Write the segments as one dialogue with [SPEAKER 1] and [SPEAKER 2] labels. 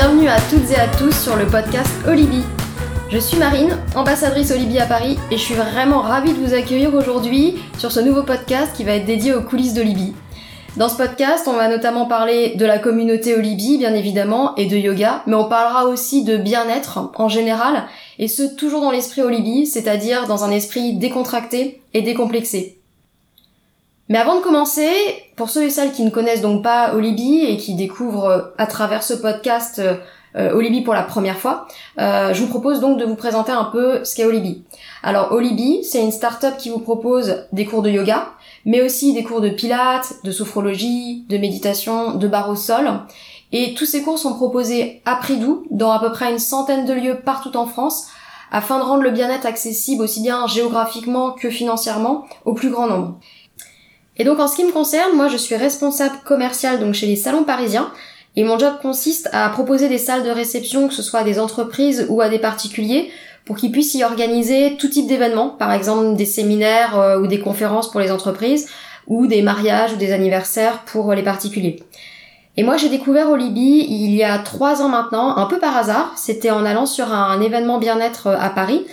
[SPEAKER 1] bienvenue à toutes et à tous sur le podcast Olibi. Je suis Marine, ambassadrice Olibi à Paris, et je suis vraiment ravie de vous accueillir aujourd'hui sur ce nouveau podcast qui va être dédié aux coulisses d'Olibi. Dans ce podcast, on va notamment parler de la communauté Olibi, bien évidemment, et de yoga, mais on parlera aussi de bien-être en général, et ce toujours dans l'esprit Olibi, c'est-à-dire dans un esprit décontracté et décomplexé. Mais avant de commencer, pour ceux et celles qui ne connaissent donc pas Olibi et qui découvrent à travers ce podcast euh, Olibi pour la première fois, euh, je vous propose donc de vous présenter un peu ce qu'est Olibi. Alors Olibi, c'est une start-up qui vous propose des cours de yoga, mais aussi des cours de pilates, de sophrologie, de méditation, de barre au sol. Et tous ces cours sont proposés à prix doux dans à peu près une centaine de lieux partout en France afin de rendre le bien-être accessible aussi bien géographiquement que financièrement au plus grand nombre. Et donc en ce qui me concerne, moi je suis responsable commercial donc chez les salons parisiens. Et mon job consiste à proposer des salles de réception, que ce soit à des entreprises ou à des particuliers, pour qu'ils puissent y organiser tout type d'événements, par exemple des séminaires euh, ou des conférences pour les entreprises, ou des mariages ou des anniversaires pour les particuliers. Et moi j'ai découvert Olibi il y a trois ans maintenant, un peu par hasard, c'était en allant sur un événement bien-être euh, à Paris,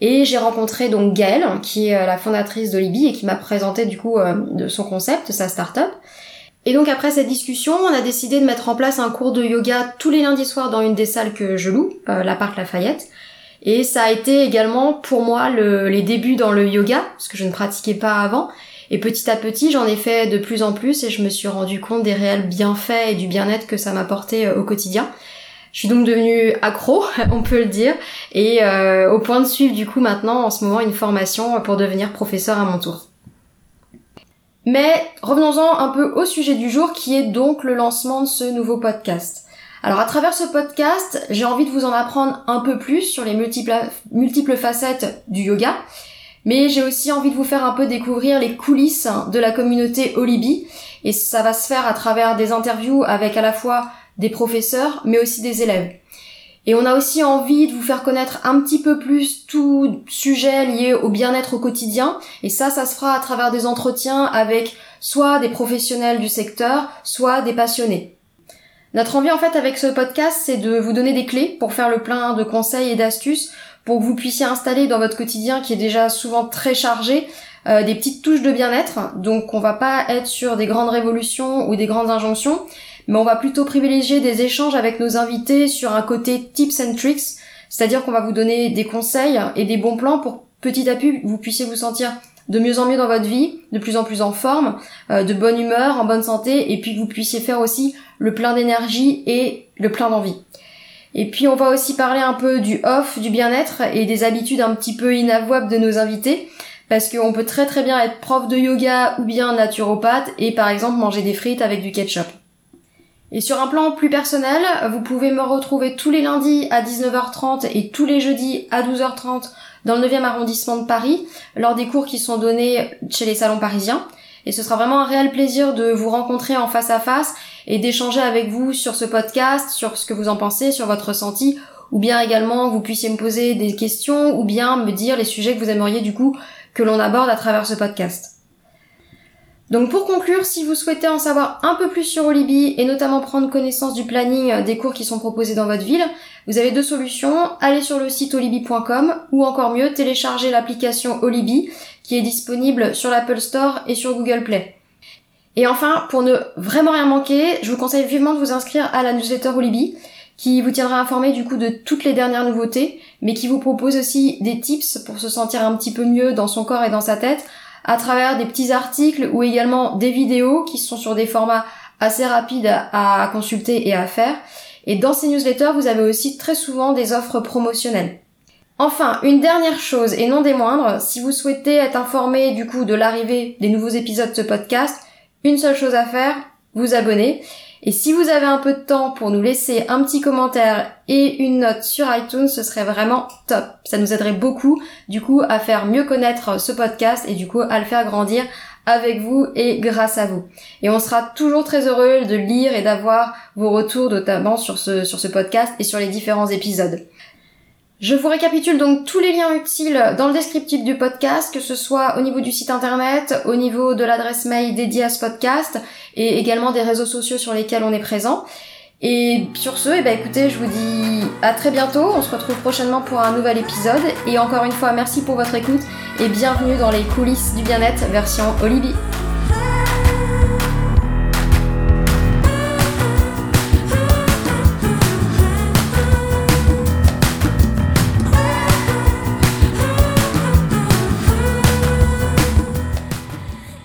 [SPEAKER 1] et j'ai rencontré donc Gaëlle, qui est euh, la fondatrice d'Olibi et qui m'a présenté du coup de son concept, sa start-up. Et donc après cette discussion, on a décidé de mettre en place un cours de yoga tous les lundis soirs dans une des salles que je loue, euh, la Parc Lafayette. Et ça a été également pour moi les débuts dans le yoga, parce que je ne pratiquais pas avant. Et petit à petit, j'en ai fait de plus en plus et je me suis rendu compte des réels bienfaits et du bien-être que ça m'apportait euh, au quotidien. Je suis donc devenue accro, on peut le dire, et euh, au point de suivre du coup maintenant en ce moment une formation pour devenir professeur à mon tour. Mais revenons-en un peu au sujet du jour qui est donc le lancement de ce nouveau podcast. Alors à travers ce podcast, j'ai envie de vous en apprendre un peu plus sur les multiples, multiples facettes du yoga, mais j'ai aussi envie de vous faire un peu découvrir les coulisses de la communauté Olibi, et ça va se faire à travers des interviews avec à la fois des professeurs, mais aussi des élèves. Et on a aussi envie de vous faire connaître un petit peu plus tout sujet lié au bien-être au quotidien. Et ça, ça se fera à travers des entretiens avec soit des professionnels du secteur, soit des passionnés. Notre envie en fait avec ce podcast, c'est de vous donner des clés pour faire le plein de conseils et d'astuces pour que vous puissiez installer dans votre quotidien qui est déjà souvent très chargé euh, des petites touches de bien-être. Donc on va pas être sur des grandes révolutions ou des grandes injonctions, mais on va plutôt privilégier des échanges avec nos invités sur un côté tips and tricks, c'est-à-dire qu'on va vous donner des conseils et des bons plans pour petit à petit vous puissiez vous sentir de mieux en mieux dans votre vie, de plus en plus en forme, euh, de bonne humeur, en bonne santé, et puis que vous puissiez faire aussi le plein d'énergie et le plein d'envie. Et puis on va aussi parler un peu du off, du bien-être et des habitudes un petit peu inavouables de nos invités, parce qu'on peut très très bien être prof de yoga ou bien naturopathe et par exemple manger des frites avec du ketchup. Et sur un plan plus personnel, vous pouvez me retrouver tous les lundis à 19h30 et tous les jeudis à 12h30 dans le 9e arrondissement de Paris, lors des cours qui sont donnés chez les salons parisiens. Et ce sera vraiment un réel plaisir de vous rencontrer en face à face et d'échanger avec vous sur ce podcast, sur ce que vous en pensez, sur votre ressenti, ou bien également vous puissiez me poser des questions, ou bien me dire les sujets que vous aimeriez du coup que l'on aborde à travers ce podcast. Donc pour conclure, si vous souhaitez en savoir un peu plus sur Olibi et notamment prendre connaissance du planning euh, des cours qui sont proposés dans votre ville, vous avez deux solutions. Allez sur le site olibi.com ou encore mieux, télécharger l'application Olibi qui est disponible sur l'Apple Store et sur Google Play. Et enfin, pour ne vraiment rien manquer, je vous conseille vivement de vous inscrire à la newsletter Olibi qui vous tiendra informé du coup de toutes les dernières nouveautés, mais qui vous propose aussi des tips pour se sentir un petit peu mieux dans son corps et dans sa tête à travers des petits articles ou également des vidéos qui sont sur des formats assez rapides à consulter et à faire. Et dans ces newsletters, vous avez aussi très souvent des offres promotionnelles. Enfin, une dernière chose et non des moindres, si vous souhaitez être informé du coup de l'arrivée des nouveaux épisodes de ce podcast, une seule chose à faire, vous abonner. Et si vous avez un peu de temps pour nous laisser un petit commentaire et une note sur iTunes, ce serait vraiment top. Ça nous aiderait beaucoup, du coup, à faire mieux connaître ce podcast et du coup, à le faire grandir avec vous et grâce à vous. Et on sera toujours très heureux de lire et d'avoir vos retours, notamment sur ce, sur ce podcast et sur les différents épisodes. Je vous récapitule donc tous les liens utiles dans le descriptif du podcast, que ce soit au niveau du site internet, au niveau de l'adresse mail dédiée à ce podcast et également des réseaux sociaux sur lesquels on est présent. Et sur ce, eh ben, écoutez, je vous dis à très bientôt. On se retrouve prochainement pour un nouvel épisode. Et encore une fois, merci pour votre écoute et bienvenue dans les coulisses du bien-être version Olivier.